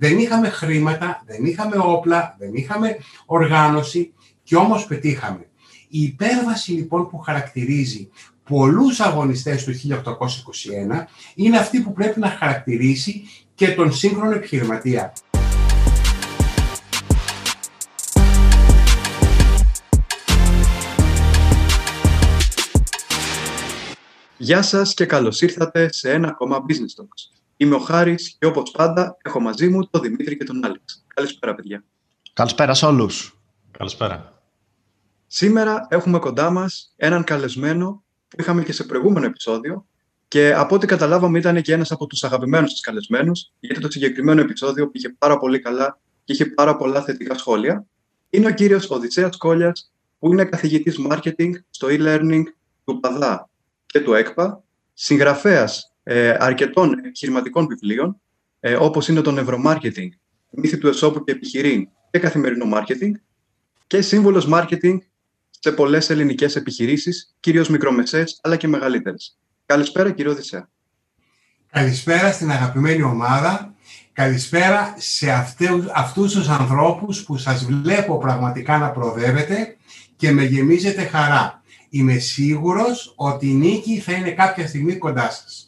Δεν είχαμε χρήματα, δεν είχαμε όπλα, δεν είχαμε οργάνωση και όμως πετύχαμε. Η υπέρβαση λοιπόν που χαρακτηρίζει πολλούς αγωνιστές του 1821 είναι αυτή που πρέπει να χαρακτηρίσει και τον σύγχρονο επιχειρηματία. Γεια σας και καλώς ήρθατε σε ένα ακόμα Business Talks. Είμαι ο Χάρης και όπως πάντα έχω μαζί μου τον Δημήτρη και τον Άλεξ. Καλησπέρα παιδιά. Καλησπέρα σε όλους. Καλησπέρα. Σήμερα έχουμε κοντά μας έναν καλεσμένο που είχαμε και σε προηγούμενο επεισόδιο και από ό,τι καταλάβαμε ήταν και ένας από τους αγαπημένους της καλεσμένους γιατί το συγκεκριμένο επεισόδιο πήγε πάρα πολύ καλά και είχε πάρα πολλά θετικά σχόλια. Είναι ο κύριος Οδυσσέας Κόλιας που είναι καθηγητής marketing στο e-learning του ΠΑΔΑ και του ΕΚΠΑ, συγγραφέας ε, αρκετών επιχειρηματικών βιβλίων, ε, όπως είναι το Neuromarketing, Μύθι του Εσώπου και Επιχειρήν και Καθημερινό Marketing και σύμβολος marketing σε πολλές ελληνικές επιχειρήσεις, κυρίως μικρομεσαίες αλλά και μεγαλύτερες. Καλησπέρα κύριο Οδυσσέα. Καλησπέρα στην αγαπημένη ομάδα. Καλησπέρα σε αυτούς, αυτούς τους ανθρώπους που σας βλέπω πραγματικά να προοδεύετε και με γεμίζετε χαρά. Είμαι σίγουρος ότι η νίκη θα είναι κάποια στιγμή κοντά σας.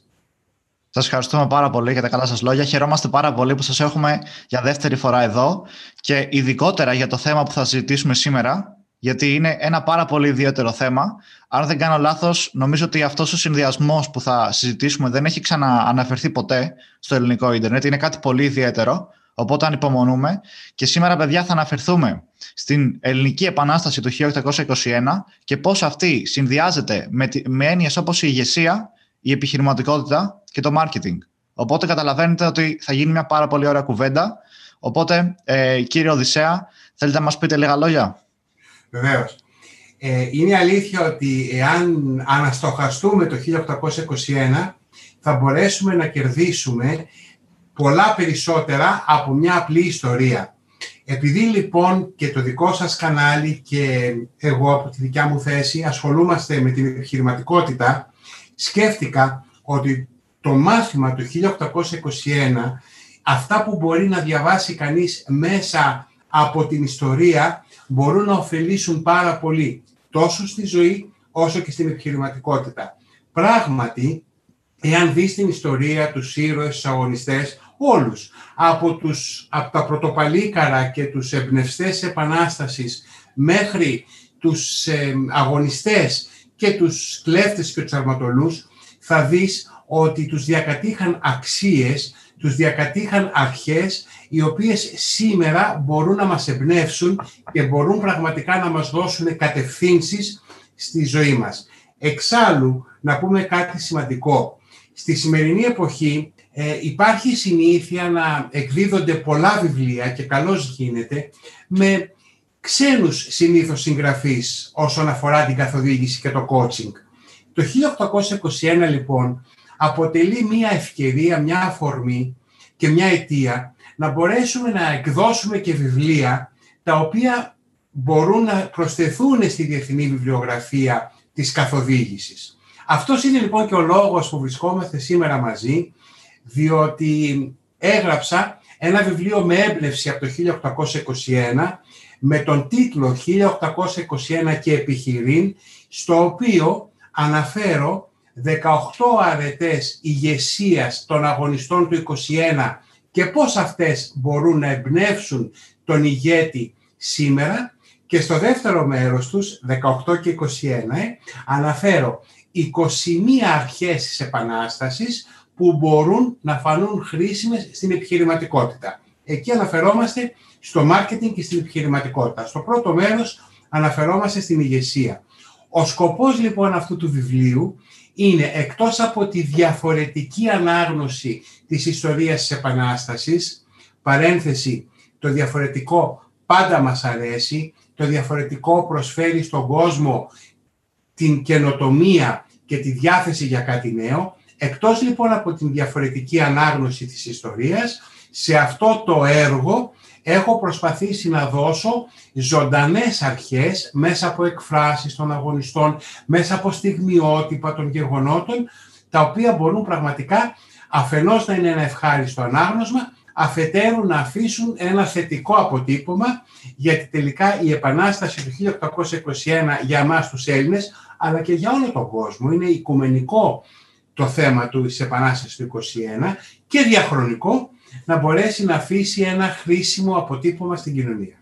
Σας ευχαριστούμε πάρα πολύ για τα καλά σας λόγια. Χαιρόμαστε πάρα πολύ που σας έχουμε για δεύτερη φορά εδώ και ειδικότερα για το θέμα που θα συζητήσουμε σήμερα, γιατί είναι ένα πάρα πολύ ιδιαίτερο θέμα. Αν δεν κάνω λάθος, νομίζω ότι αυτός ο συνδυασμός που θα συζητήσουμε δεν έχει ξανααναφερθεί ποτέ στο ελληνικό ίντερνετ. Είναι κάτι πολύ ιδιαίτερο, οπότε ανυπομονούμε. Και σήμερα, παιδιά, θα αναφερθούμε στην Ελληνική Επανάσταση του 1821 και πώς αυτή συνδυάζεται με, με έννοιες όπως η ηγεσία, η επιχειρηματικότητα και το marketing. Οπότε καταλαβαίνετε ότι θα γίνει μια πάρα πολύ ωραία κουβέντα. Οπότε, ε, κύριε Οδυσσέα, θέλετε να μας πείτε λίγα λόγια; Βεβαίως. Ε, είναι αλήθεια ότι εάν αναστοχαστούμε το 1821 θα μπορέσουμε να κερδίσουμε πολλά περισσότερα από μια απλή ιστορία. Επειδή λοιπόν και το δικό σας κανάλι και εγώ από τη δικιά μου θέση ασχολούμαστε με την επιχειρηματικότητα, σκέφτηκα ότι το μάθημα του 1821, αυτά που μπορεί να διαβάσει κανείς μέσα από την ιστορία, μπορούν να ωφελήσουν πάρα πολύ, τόσο στη ζωή όσο και στην επιχειρηματικότητα. Πράγματι, εάν δεις την ιστορία, τους ήρωες, τους αγωνιστές, όλους, από, τους, από τα πρωτοπαλίκαρα και τους εμπνευστές Επανάστασης μέχρι τους ε, αγωνιστές και τους κλέφτες και τους αρματολούς, θα δεις ότι τους διακατήχαν αξίες, τους διακατήχαν αρχές, οι οποίες σήμερα μπορούν να μας εμπνεύσουν και μπορούν πραγματικά να μας δώσουν κατευθύνσεις στη ζωή μας. Εξάλλου, να πούμε κάτι σημαντικό. Στη σημερινή εποχή ε, υπάρχει συνήθεια να εκδίδονται πολλά βιβλία και καλώς γίνεται με ξένους συνήθως συγγραφείς όσον αφορά την καθοδήγηση και το coaching. Το 1821 λοιπόν αποτελεί μια ευκαιρία, μια αφορμή και μια αιτία να μπορέσουμε να εκδώσουμε και βιβλία τα οποία μπορούν να προσθεθούν στη διεθνή βιβλιογραφία της καθοδήγησης. Αυτός είναι λοιπόν και ο λόγος που βρισκόμαστε σήμερα μαζί, διότι έγραψα ένα βιβλίο με έμπνευση από το 1821 με τον τίτλο 1821 και επιχειρήν, στο οποίο αναφέρω 18 αρετές ηγεσίας των αγωνιστών του 21 και πώς αυτές μπορούν να εμπνεύσουν τον ηγέτη σήμερα και στο δεύτερο μέρος τους, 18 και 21, ε, αναφέρω 21 αρχές της Επανάστασης που μπορούν να φανούν χρήσιμες στην επιχειρηματικότητα. Εκεί αναφερόμαστε στο μάρκετινγκ και στην επιχειρηματικότητα. Στο πρώτο μέρος αναφερόμαστε στην ηγεσία. Ο σκοπός λοιπόν αυτού του βιβλίου είναι εκτός από τη διαφορετική ανάγνωση της ιστορίας της Επανάστασης, παρένθεση, το διαφορετικό πάντα μας αρέσει, το διαφορετικό προσφέρει στον κόσμο την καινοτομία και τη διάθεση για κάτι νέο, εκτός λοιπόν από την διαφορετική ανάγνωση της ιστορίας, σε αυτό το έργο έχω προσπαθήσει να δώσω ζωντανές αρχές μέσα από εκφράσεις των αγωνιστών, μέσα από στιγμιότυπα των γεγονότων, τα οποία μπορούν πραγματικά αφενός να είναι ένα ευχάριστο ανάγνωσμα, αφετέρου να αφήσουν ένα θετικό αποτύπωμα, γιατί τελικά η Επανάσταση του 1821 για εμάς τους Έλληνες, αλλά και για όλο τον κόσμο, είναι οικουμενικό το θέμα του της Επανάστασης του 21 και διαχρονικό να μπορέσει να αφήσει ένα χρήσιμο αποτύπωμα στην κοινωνία.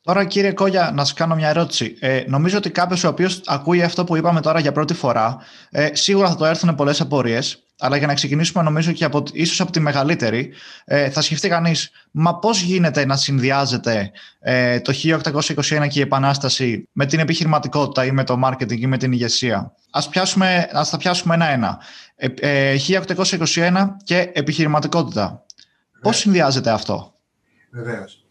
Τώρα κύριε Κόγια, να σας κάνω μια ερώτηση. Ε, νομίζω ότι κάποιος ο οποίος ακούει αυτό που είπαμε τώρα για πρώτη φορά, ε, σίγουρα θα το έρθουν πολλές απορίες, αλλά για να ξεκινήσουμε νομίζω και από, ίσως από τη μεγαλύτερη, ε, θα σκεφτεί κανείς, μα πώς γίνεται να συνδυάζεται ε, το 1821 και η Επανάσταση με την επιχειρηματικότητα ή με το marketing ή με την ηγεσία; Ας, πιάσουμε, ας τα πιάσουμε ένα-ένα. Ε, 1821 ε, και επιχειρηματικότητα. Πώς συνδυάζεται αυτό; Βεβαίως.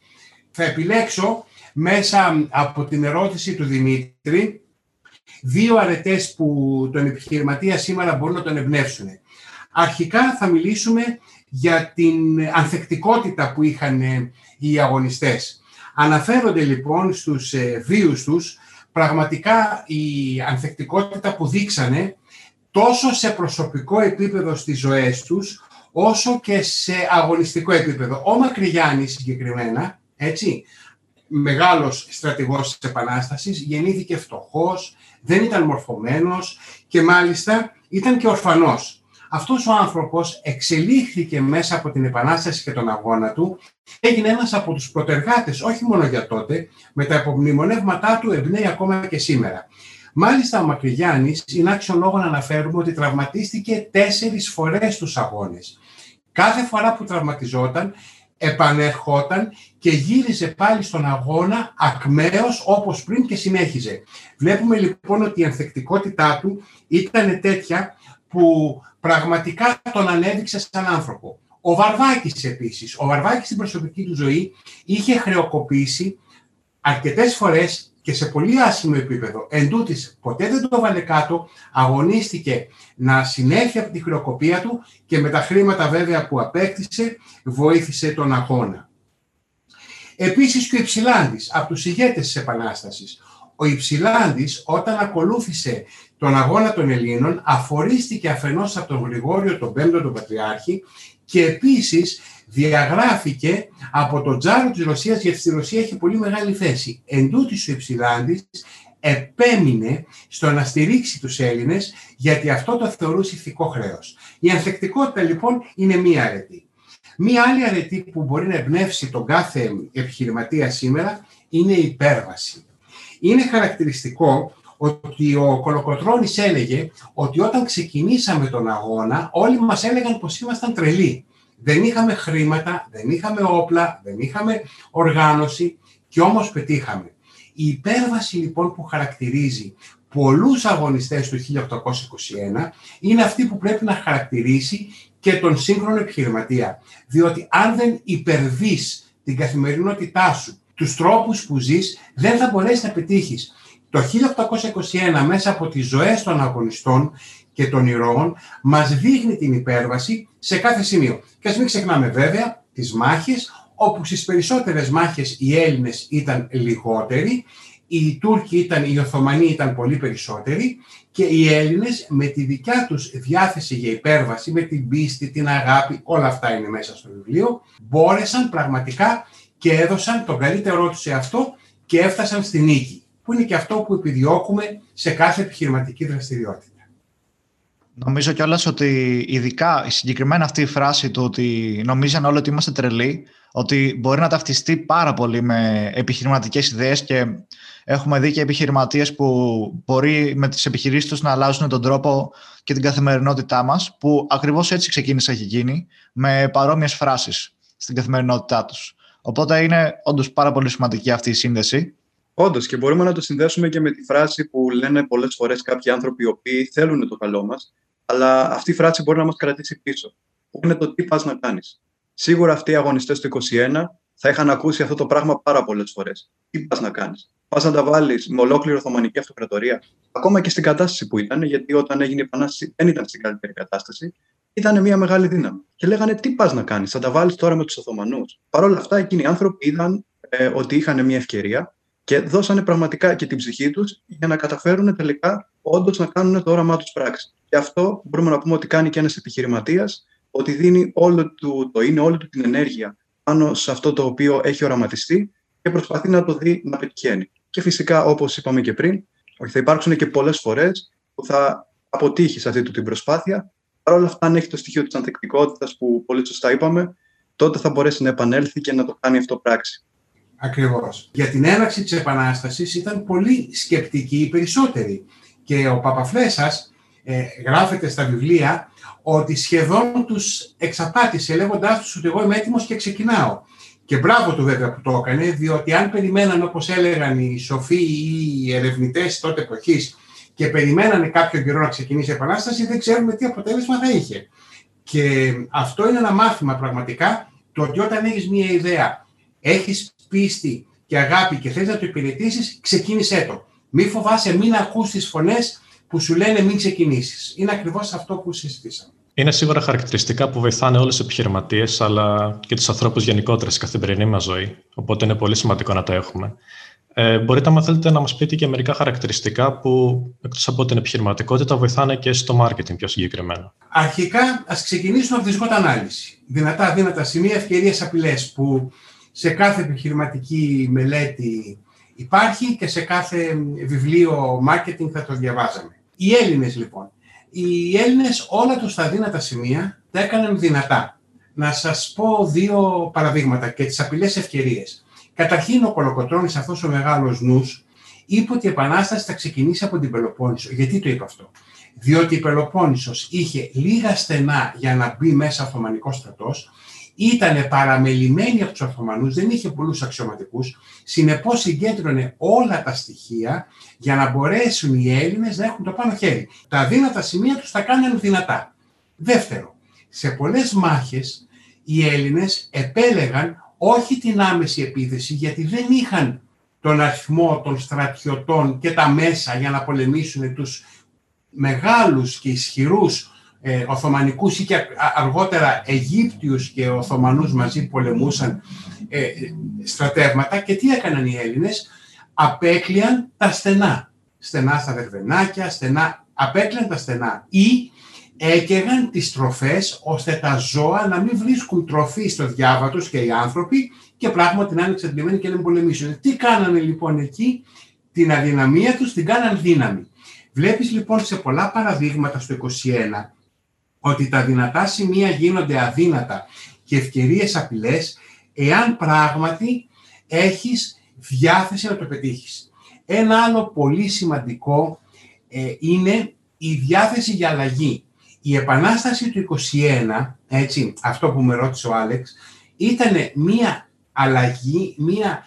Θα επιλέξω μέσα από την ερώτηση του Δημήτρη δύο αρετές που τον επιχειρηματία σήμερα μπορούν να τον εμπνεύσουν. Αρχικά θα μιλήσουμε για την ανθεκτικότητα που είχαν ε, οι αγωνιστές. Αναφέρονται λοιπόν στους ε, βίους τους πραγματικά η ανθεκτικότητα που δείξανε τόσο σε προσωπικό επίπεδο στις ζωές τους, όσο και σε αγωνιστικό επίπεδο. Ο Μακρυγιάννης συγκεκριμένα, έτσι, μεγάλος στρατηγός της Επανάστασης, γεννήθηκε φτωχός, δεν ήταν μορφωμένος και μάλιστα ήταν και ορφανός. Αυτός ο άνθρωπος εξελίχθηκε μέσα από την Επανάσταση και τον αγώνα του, έγινε ένας από τους προτεργάτες, όχι μόνο για τότε, με τα υπομνημονεύματά του εμπνέει ακόμα και σήμερα. Μάλιστα ο Μακρυγιάννης είναι άξιο λόγο να αναφέρουμε ότι τραυματίστηκε τέσσερις φορές στους αγώνες. Κάθε φορά που τραυματιζόταν επανερχόταν και γύριζε πάλι στον αγώνα ακμαίος όπως πριν και συνέχιζε. Βλέπουμε λοιπόν ότι η ανθεκτικότητά του ήταν τέτοια που πραγματικά τον ανέδειξε σαν άνθρωπο. Ο Βαρβάκης επίσης, ο Βαρβάκης στην προσωπική του ζωή είχε χρεοκοπήσει αρκετές φορές και σε πολύ άσχημο επίπεδο. Εν τούτης, ποτέ δεν το βάλε κάτω, αγωνίστηκε να συνέχει από τη χρεοκοπία του και με τα χρήματα βέβαια που απέκτησε βοήθησε τον αγώνα. Επίσης και ο Υψηλάντης, από τους ηγέτες της Επανάστασης. Ο Υψηλάντης όταν ακολούθησε τον αγώνα των Ελλήνων αφορίστηκε αφενός από τον Γρηγόριο τον Πέμπτο τον Πατριάρχη και επίσης διαγράφηκε από τον τζάρο της Ρωσίας γιατί στη Ρωσία έχει πολύ μεγάλη θέση. Εν τούτης ο Υψηλάντης επέμεινε στο να στηρίξει τους Έλληνες γιατί αυτό το θεωρούσε ηθικό χρέος. Η ανθεκτικότητα λοιπόν είναι μία αρετή. Μία άλλη αρετή που μπορεί να εμπνεύσει τον κάθε επιχειρηματία σήμερα είναι η υπέρβαση. Είναι χαρακτηριστικό ότι ο Κολοκοτρώνης έλεγε ότι όταν ξεκινήσαμε τον αγώνα όλοι μας έλεγαν πως ήμασταν τρελοί. Δεν είχαμε χρήματα, δεν είχαμε όπλα, δεν είχαμε οργάνωση και όμως πετύχαμε. Η υπέρβαση λοιπόν που χαρακτηρίζει πολλούς αγωνιστές του 1821 είναι αυτή που πρέπει να χαρακτηρίσει και τον σύγχρονο επιχειρηματία. Διότι αν δεν υπερβείς την καθημερινότητά σου, τους τρόπους που ζεις, δεν θα μπορέσεις να πετύχεις. Το 1821 μέσα από τις ζωές των αγωνιστών και των ηρώων μας δείχνει την υπέρβαση σε κάθε σημείο. Και ας μην ξεχνάμε βέβαια τις μάχες, όπου στις περισσότερες μάχες οι Έλληνες ήταν λιγότεροι, οι Τούρκοι ήταν, οι Οθωμανοί ήταν πολύ περισσότεροι και οι Έλληνες με τη δικιά τους διάθεση για υπέρβαση, με την πίστη, την αγάπη, όλα αυτά είναι μέσα στο βιβλίο, μπόρεσαν πραγματικά και έδωσαν τον καλύτερό τους σε αυτό και έφτασαν στη νίκη, που είναι και αυτό που επιδιώκουμε σε κάθε επιχειρηματική δραστηριότητα. Νομίζω κιόλας ότι ειδικά η συγκεκριμένα αυτή η φράση του ότι νομίζαν όλοι ότι είμαστε τρελοί, ότι μπορεί να ταυτιστεί πάρα πολύ με επιχειρηματικές ιδέες και έχουμε δει και επιχειρηματίες που μπορεί με τις επιχειρήσεις τους να αλλάζουν τον τρόπο και την καθημερινότητά μας, που ακριβώς έτσι ξεκίνησε και εκείνη, με παρόμοιες φράσεις στην καθημερινότητά τους. Οπότε είναι όντως πάρα πολύ σημαντική αυτή η σύνδεση. Όντως, και μπορούμε να το συνδέσουμε και με τη φράση που λένε πολλές φορές κάποιοι άνθρωποι οι οποίοι θέλουν το καλό μας, αλλά αυτή η φράση μπορεί να μας κρατήσει πίσω. Που είναι το τι πας να κάνεις. Σίγουρα αυτοί οι αγωνιστές του 21 θα είχαν ακούσει αυτό το πράγμα πάρα πολλές φορές. Τι πας να κάνεις. Πας να τα βάλεις με ολόκληρη Οθωμανική Αυτοκρατορία. Ακόμα και στην κατάσταση που ήταν, γιατί όταν έγινε η Επανάσταση δεν ήταν στην καλύτερη κατάσταση, ήταν μια μεγάλη δύναμη. Και λέγανε τι πας να κάνεις, θα τα βάλεις τώρα με τους Οθωμανούς. Παρ' όλα αυτά, εκείνοι οι άνθρωποι είδαν ε, ότι είχαν μια ευκαιρία και δώσανε πραγματικά και την ψυχή τους για να καταφέρουν τελικά όντως να κάνουν το όραμά τους πράξη. Και αυτό μπορούμε να πούμε ότι κάνει και ένας επιχειρηματίας ότι δίνει όλο του, το είναι, όλη του την ενέργεια πάνω σε αυτό το οποίο έχει οραματιστεί και προσπαθεί να το δει να πετυχαίνει. Και φυσικά, όπως είπαμε και πριν, ότι θα υπάρξουν και πολλές φορές που θα αποτύχει σε αυτή του την προσπάθεια. Παρ' όλα αυτά, αν έχει το στοιχείο της ανθεκτικότητας που πολύ σωστά είπαμε, τότε θα μπορέσει να επανέλθει και να το κάνει αυτό πράξη. Ακριβώς. Για την έναρξη της Επανάστασης ήταν πολύ σκεπτικοί οι περισσότεροι. Και ο Παπαφλέσας ε, γράφεται στα βιβλία ότι σχεδόν τους εξαπάτησε λέγοντάς τους ότι εγώ είμαι έτοιμος και ξεκινάω. Και μπράβο του βέβαια που το έκανε, διότι αν περιμέναν όπως έλεγαν οι σοφοί ή οι ερευνητές τότε εποχής και περιμένανε κάποιο καιρό να ξεκινήσει η Επανάσταση, δεν ξέρουμε τι αποτέλεσμα θα είχε. Και αυτό είναι ένα μάθημα πραγματικά, το ότι όταν έχεις μία ιδέα, έχεις πίστη και αγάπη και θες να το υπηρετήσεις, ξεκίνησέ το. Μην φοβάσαι, μην ακούς τις φωνές που σου λένε μην ξεκινήσεις. Είναι ακριβώς αυτό που συζητήσαμε. Είναι σίγουρα χαρακτηριστικά που βοηθάνε όλου του επιχειρηματίες, αλλά και τους ανθρώπους γενικότερα στην καθημερινή μας ζωή. Οπότε είναι πολύ σημαντικό να τα έχουμε. Ε, μπορείτε, αν θέλετε, να μας πείτε και μερικά χαρακτηριστικά που, εκτός από την επιχειρηματικότητα, βοηθάνε και στο marketing πιο συγκεκριμένα. Αρχικά, ας ξεκινήσουμε από τη SWOT ανάλυση. Δυνατά, δύνατα σημεία, ευκαιρίες, απειλές, που σε κάθε επιχειρηματική μελέτη υπάρχει και σε κάθε βιβλίο marketing θα το διαβάζαμε. Οι Έλληνες, λοιπόν, οι Έλληνες όλα τους τα δύνατα σημεία τα έκαναν δυνατά. Να σας πω δύο παραδείγματα και τις απειλές ευκαιρίες. Καταρχήν ο Κολοκοτρώνης, αυτός ο μεγάλος νους, είπε ότι η Επανάσταση θα ξεκινήσει από την Πελοπόννησο. Γιατί το είπε αυτό; Διότι η Πελοπόννησος είχε λίγα στενά για να μπει μέσα ο Οθωμανικός στρατός ήταν παραμελημένη από τους Οθωμανού, δεν είχε πολλούς αξιωματικούς. Συνεπώς συγκέντρωνε όλα τα στοιχεία για να μπορέσουν οι Έλληνες να έχουν το πάνω χέρι. Τα αδύνατα σημεία τους τα κάνανε δυνατά. Δεύτερο, σε πολλές μάχες οι Έλληνες επέλεγαν όχι την άμεση επίθεση γιατί δεν είχαν τον αριθμό των στρατιωτών και τα μέσα για να πολεμήσουν τους μεγάλους και ισχυρούς ε, Οθωμανικούς ή και αργότερα Αιγύπτιους και Οθωμανούς μαζί πολεμούσαν ε, στρατεύματα και τι έκαναν οι Έλληνες, απέκλειαν τα στενά. Στενά στα βερβενάκια, στενά, απέκλειαν τα στενά ή έκαιγαν τις τροφές ώστε τα ζώα να μην βρίσκουν τροφή στο διάβα τους και οι άνθρωποι και πράγματι να είναι εξαντλημένοι και να πολεμήσουν. Τι κάνανε λοιπόν εκεί, την αδυναμία τους την κάναν δύναμη. Βλέπεις λοιπόν σε πολλά παραδείγματα στο 21 ότι τα δυνατά σημεία γίνονται αδύνατα και ευκαιρίες απειλές εάν πράγματι έχεις διάθεση να το πετύχεις. Ένα άλλο πολύ σημαντικό ε, είναι η διάθεση για αλλαγή. Η επανάσταση του 21, έτσι, αυτό που με ρώτησε ο Άλεξ, ήταν μία αλλαγή, μία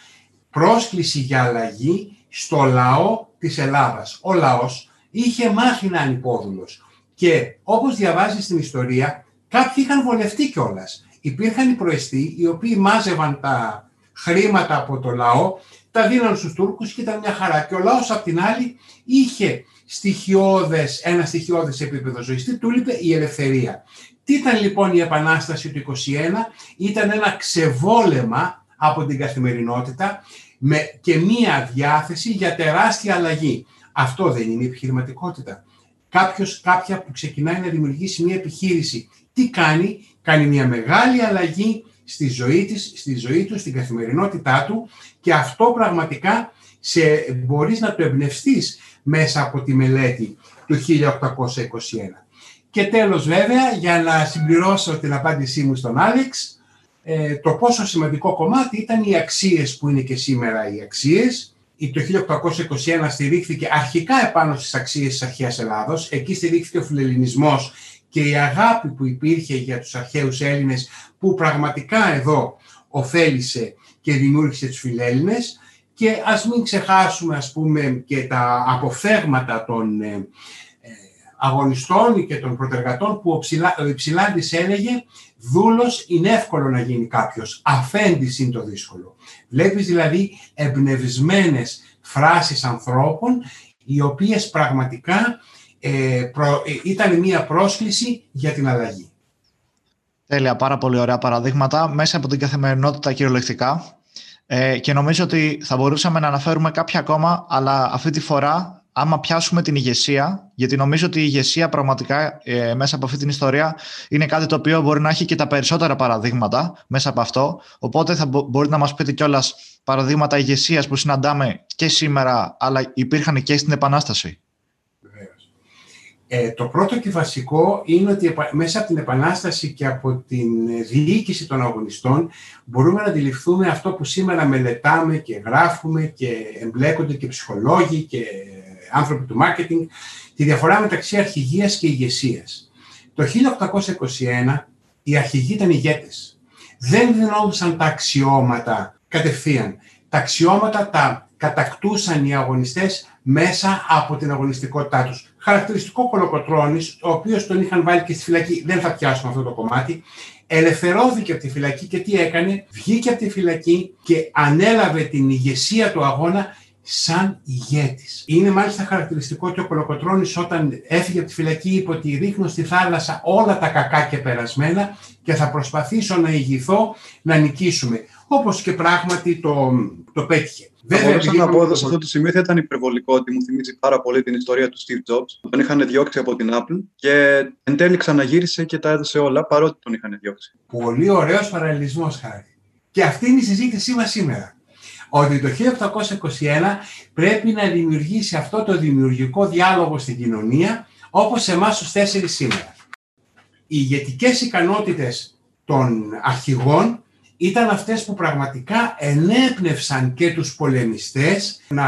πρόσκληση για αλλαγή στο λαό της Ελλάδας. Ο λαός είχε μάθει να είναι υπόδουλος. Και όπως διαβάζεις στην ιστορία, κάποιοι είχαν βολευτεί κιόλας. Υπήρχαν οι προεστοί οι οποίοι μάζευαν τα χρήματα από το λαό, τα δίναν στους Τούρκους και ήταν μια χαρά. Και ο λαός απ' την άλλη είχε στοιχειώδες, ένα στοιχειώδες επίπεδο ζωής. Τι του είπε η ελευθερία. Τι ήταν λοιπόν η Επανάσταση του 21, ήταν ένα ξεβόλεμα από την καθημερινότητα με και μία διάθεση για τεράστια αλλαγή. Αυτό δεν είναι η επιχειρηματικότητα κάποιος, κάποια που ξεκινάει να δημιουργήσει μια επιχείρηση. Τι κάνει, κάνει μια μεγάλη αλλαγή στη ζωή, της, στη ζωή του, στην καθημερινότητά του και αυτό πραγματικά σε, μπορείς να το εμπνευστείς μέσα από τη μελέτη του 1821. Και τέλος βέβαια, για να συμπληρώσω την απάντησή μου στον Άλεξ, ε, το πόσο σημαντικό κομμάτι ήταν οι αξίες που είναι και σήμερα οι αξίες, το 1821 στηρίχθηκε αρχικά επάνω στις αξίες της αρχαίας Ελλάδος. Εκεί στηρίχθηκε ο φιλελληνισμός και η αγάπη που υπήρχε για τους αρχαίους Έλληνες που πραγματικά εδώ ωφέλησε και δημιούργησε τους φιλέλληνες και ας μην ξεχάσουμε ας πούμε και τα αποφθέγματα των ε, ε, αγωνιστών και των προτεργατών που ο Υψηλάντης έλεγε δούλος είναι εύκολο να γίνει κάποιος, αφέντης είναι το δύσκολο. Βλέπεις δηλαδή εμπνευσμένες φράσεις ανθρώπων οι οποίες πραγματικά ε, ε, ήταν μια πρόσκληση για την αλλαγή. Τέλεια, πάρα πολύ ωραία παραδείγματα μέσα από την καθημερινότητα κυριολεκτικά ε, και νομίζω ότι θα μπορούσαμε να αναφέρουμε κάποια ακόμα, αλλά αυτή τη φορά άμα πιάσουμε την ηγεσία, γιατί νομίζω ότι η ηγεσία πραγματικά ε, μέσα από αυτή την ιστορία είναι κάτι το οποίο μπορεί να έχει και τα περισσότερα παραδείγματα μέσα από αυτό. Οπότε θα μπο- μπορείτε να μας πείτε κιόλας παραδείγματα ηγεσίας που συναντάμε και σήμερα, αλλά υπήρχαν και στην Επανάσταση. Βεβαίως. Ε, το πρώτο και βασικό είναι ότι επα- μέσα από την Επανάσταση και από την ε, διοίκηση των αγωνιστών μπορούμε να αντιληφθούμε αυτό που σήμερα μελετάμε και γράφουμε και εμπλέκονται και ψυχολόγοι και ε, άνθρωποι του μάρκετινγκ, τη διαφορά μεταξύ αρχηγίας και ηγεσίας. Το 1821 οι αρχηγοί ήταν ηγέτες. Δεν δινόντουσαν τα αξιώματα κατευθείαν. Τα αξιώματα τα κατακτούσαν οι αγωνιστές μέσα από την αγωνιστικότητά τους. Χαρακτηριστικό Κολοκοτρώνης, ο οποίος τον είχαν βάλει και στη φυλακή, δεν θα πιάσουμε αυτό το κομμάτι, ελευθερώθηκε από τη φυλακή και τι έκανε, βγήκε από τη φυλακή και ανέλαβε την ηγεσία του αγώνα σαν ηγέτης. Είναι μάλιστα χαρακτηριστικό ότι ο Κολοκοτρώνης όταν έφυγε από τη φυλακή είπε ότι ρίχνω στη θάλασσα όλα τα κακά και περασμένα και θα προσπαθήσω να ηγηθώ να νικήσουμε. Όπως και πράγματι το, το πέτυχε. Θα μπορούσα επειδή να πω εδώ το- σε αυτό το σημείο θα ήταν υπερβολικό ότι μου θυμίζει πάρα πολύ την ιστορία του Steve Jobs. που Τον είχαν διώξει από την Apple και εν τέλει ξαναγύρισε και τα έδωσε όλα παρότι τον είχαν διώξει. Πολύ ωραίος παραλληλισμός, Χάρη. Και αυτή είναι η συζήτησή μας σήμερα. Ότι το 1821 πρέπει να δημιουργήσει αυτό το δημιουργικό διάλογο στην κοινωνία, όπως σε εμάς τους τέσσερις σήμερα. Οι ηγετικές ικανότητες των αρχηγών ήταν αυτές που πραγματικά ενέπνευσαν και τους πολεμιστές να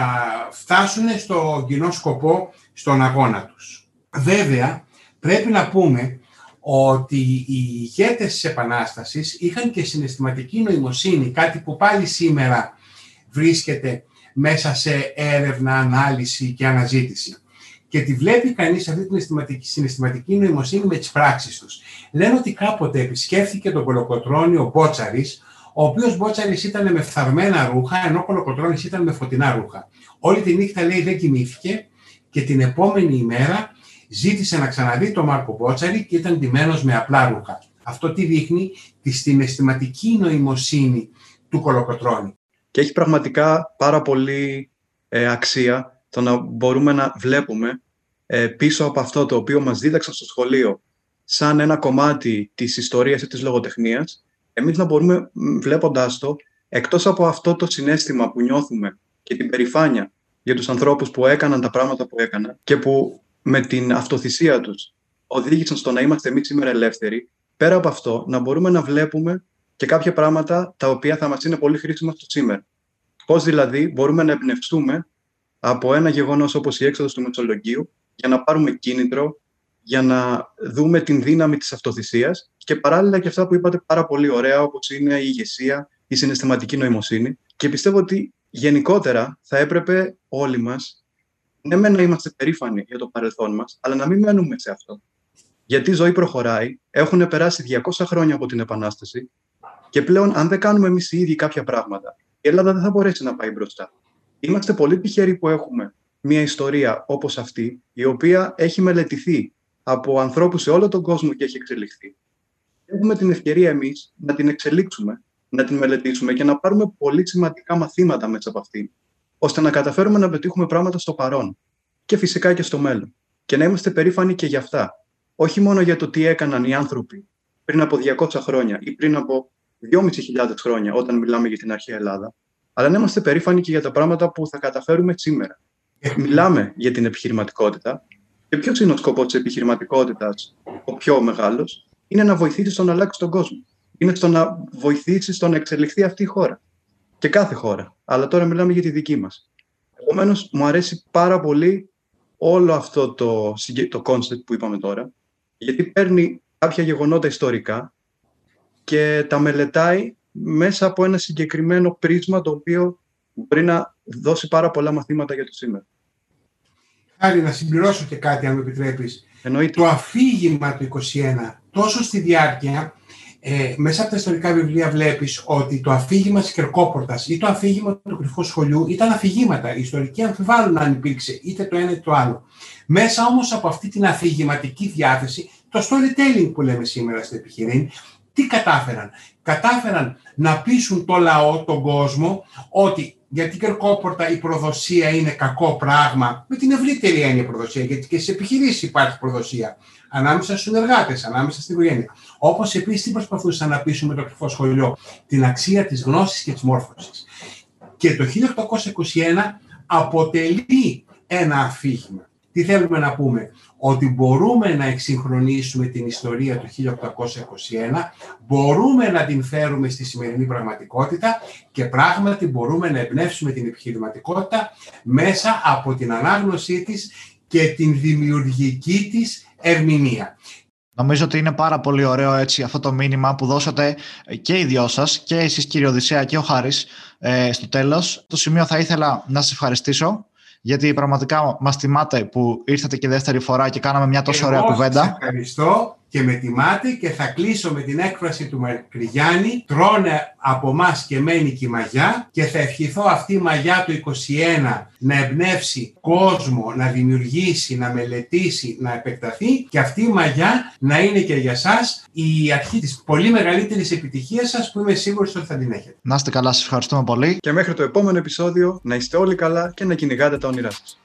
φτάσουν στο κοινό σκοπό στον αγώνα τους. Βέβαια, πρέπει να πούμε ότι οι ηγέτες της Επανάστασης είχαν και συναισθηματική νοημοσύνη, κάτι που πάλι σήμερα βρίσκεται μέσα σε έρευνα, ανάλυση και αναζήτηση. Και τη βλέπει κανείς αυτή την συναισθηματική, συναισθηματική νοημοσύνη με τις πράξεις τους. Λένε ότι κάποτε επισκέφθηκε τον Κολοκοτρώνη ο Μπότσαρης, ο οποίος Μπότσαρης ήταν με φθαρμένα ρούχα, ενώ ο Κολοκοτρώνης ήταν με φωτεινά ρούχα. Όλη τη νύχτα λέει δεν κοιμήθηκε και την επόμενη ημέρα ζήτησε να ξαναδεί τον Μάρκο Μπότσαρη και ήταν ντυμένος με απλά ρούχα. Αυτό τι δείχνει τη συναισθηματική νοημοσύνη του Κολοκοτρώνη. Και έχει πραγματικά πάρα πολύ ε, αξία το να μπορούμε να βλέπουμε ε, πίσω από αυτό το οποίο μας δίδαξαν στο σχολείο σαν ένα κομμάτι της ιστορίας ή της λογοτεχνίας, εμείς να μπορούμε μ, βλέποντάς το, εκτός από αυτό το συνέστημα που νιώθουμε και την περηφάνεια για τους ανθρώπους που έκαναν τα πράγματα που έκαναν και που με την αυτοθυσία τους οδήγησαν στο να είμαστε εμείς σήμερα ελεύθεροι, πέρα από αυτό να μπορούμε να βλέπουμε και κάποια πράγματα τα οποία θα μας είναι πολύ χρήσιμα στο σήμερα. Πώς δηλαδή μπορούμε να εμπνευστούμε από ένα γεγονός όπως η έξοδος του Μεσολογγίου για να πάρουμε κίνητρο, για να δούμε την δύναμη της αυτοθυσίας και παράλληλα και αυτά που είπατε πάρα πολύ ωραία όπως είναι η ηγεσία, η συναισθηματική νοημοσύνη και πιστεύω ότι γενικότερα θα έπρεπε όλοι μας ναι μεν να είμαστε περήφανοι για το παρελθόν μας, αλλά να μην μένουμε σε αυτό. Γιατί η ζωή προχωράει, έχουν περάσει 200 χρόνια από την Επανάσταση και πλέον, αν δεν κάνουμε εμείς οι ίδιοι κάποια πράγματα, η Ελλάδα δεν θα μπορέσει να πάει μπροστά. Είμαστε πολύ τυχεροί που έχουμε μια ιστορία όπως αυτή, η οποία έχει μελετηθεί από ανθρώπους σε όλο τον κόσμο και έχει εξελιχθεί. Έχουμε την ευκαιρία εμείς να την εξελίξουμε, να την μελετήσουμε και να πάρουμε πολύ σημαντικά μαθήματα μέσα από αυτή, ώστε να καταφέρουμε να πετύχουμε πράγματα στο παρόν και φυσικά και στο μέλλον. Και να είμαστε περήφανοι και για αυτά. Όχι μόνο για το τι έκαναν οι άνθρωποι πριν από 200 χρόνια ή πριν από 2.500 χρόνια όταν μιλάμε για την αρχαία Ελλάδα, αλλά να είμαστε περήφανοι και για τα πράγματα που θα καταφέρουμε σήμερα. Μιλάμε για την επιχειρηματικότητα και ποιος είναι ο σκοπός της επιχειρηματικότητας, ο πιο μεγάλος, είναι να βοηθήσεις στο να αλλάξει τον κόσμο. Είναι στο να βοηθήσεις στο να εξελιχθεί αυτή η χώρα. Και κάθε χώρα. Αλλά τώρα μιλάμε για τη δική μας. Επομένως, μου αρέσει πάρα πολύ όλο αυτό το, το concept που είπαμε τώρα, γιατί παίρνει κάποια γεγονότα ιστορικά και τα μελετάει μέσα από ένα συγκεκριμένο πρίσμα το οποίο μπορεί να δώσει πάρα πολλά μαθήματα για το σήμερα. Χάρη, να συμπληρώσω και κάτι, αν μου επιτρέπεις. Εννοείται. Το αφήγημα του 21, τόσο στη διάρκεια, ε, μέσα από τα ιστορικά βιβλία βλέπεις ότι το αφήγημα της Κερκόπορτας ή το αφήγημα του κρυφού σχολείου ήταν αφηγήματα. Οι ιστορικοί αμφιβάλλουν αν υπήρξε είτε το ένα είτε το άλλο. Μέσα όμως από αυτή την αφηγηματική διάθεση, το storytelling που λέμε σήμερα στο επιχειρήν, τι κατάφεραν; Κατάφεραν να πείσουν το λαό, τον κόσμο, ότι γιατί κερκόπορτα η προδοσία είναι κακό πράγμα, με την ευρύτερη έννοια προδοσία, γιατί και σε επιχειρήσεις υπάρχει προδοσία ανάμεσα στους συνεργάτες, ανάμεσα στην οικογένεια. Όπως επίσης τι προσπαθούσαν να πείσουμε το κρυφό σχολείο, την αξία της γνώσης και της μόρφωσης. Και το 1821 αποτελεί ένα αφήγημα. Τι θέλουμε να πούμε, ότι μπορούμε να εξυγχρονίσουμε την ιστορία του 1821, μπορούμε να την φέρουμε στη σημερινή πραγματικότητα και πράγματι μπορούμε να εμπνεύσουμε την επιχειρηματικότητα μέσα από την ανάγνωσή της και την δημιουργική της ερμηνεία. Νομίζω ότι είναι πάρα πολύ ωραίο έτσι αυτό το μήνυμα που δώσατε και οι δυο σας και εσείς κύριε Οδυσσέα και ο Χάρης ε, στο τέλος. Το σημείο θα ήθελα να σας ευχαριστήσω γιατί πραγματικά μας θυμάται που ήρθατε και δεύτερη φορά και κάναμε μια τόσο ωραία κουβέντα. ευχαριστώ και με τιμάτε και θα κλείσω με την έκφραση του Μακρυγιάννη τρώνε από εμά και μένει και η μαγιά και θα ευχηθώ αυτή η μαγιά του 21 να εμπνεύσει κόσμο, να δημιουργήσει, να μελετήσει, να επεκταθεί και αυτή η μαγιά να είναι και για σας η αρχή της πολύ μεγαλύτερης επιτυχίας σας που είμαι σίγουρος ότι θα την έχετε. Να είστε καλά, σας ευχαριστούμε πολύ. Και μέχρι το επόμενο επεισόδιο να είστε όλοι καλά και να κυνηγάτε τα όνειρά σας.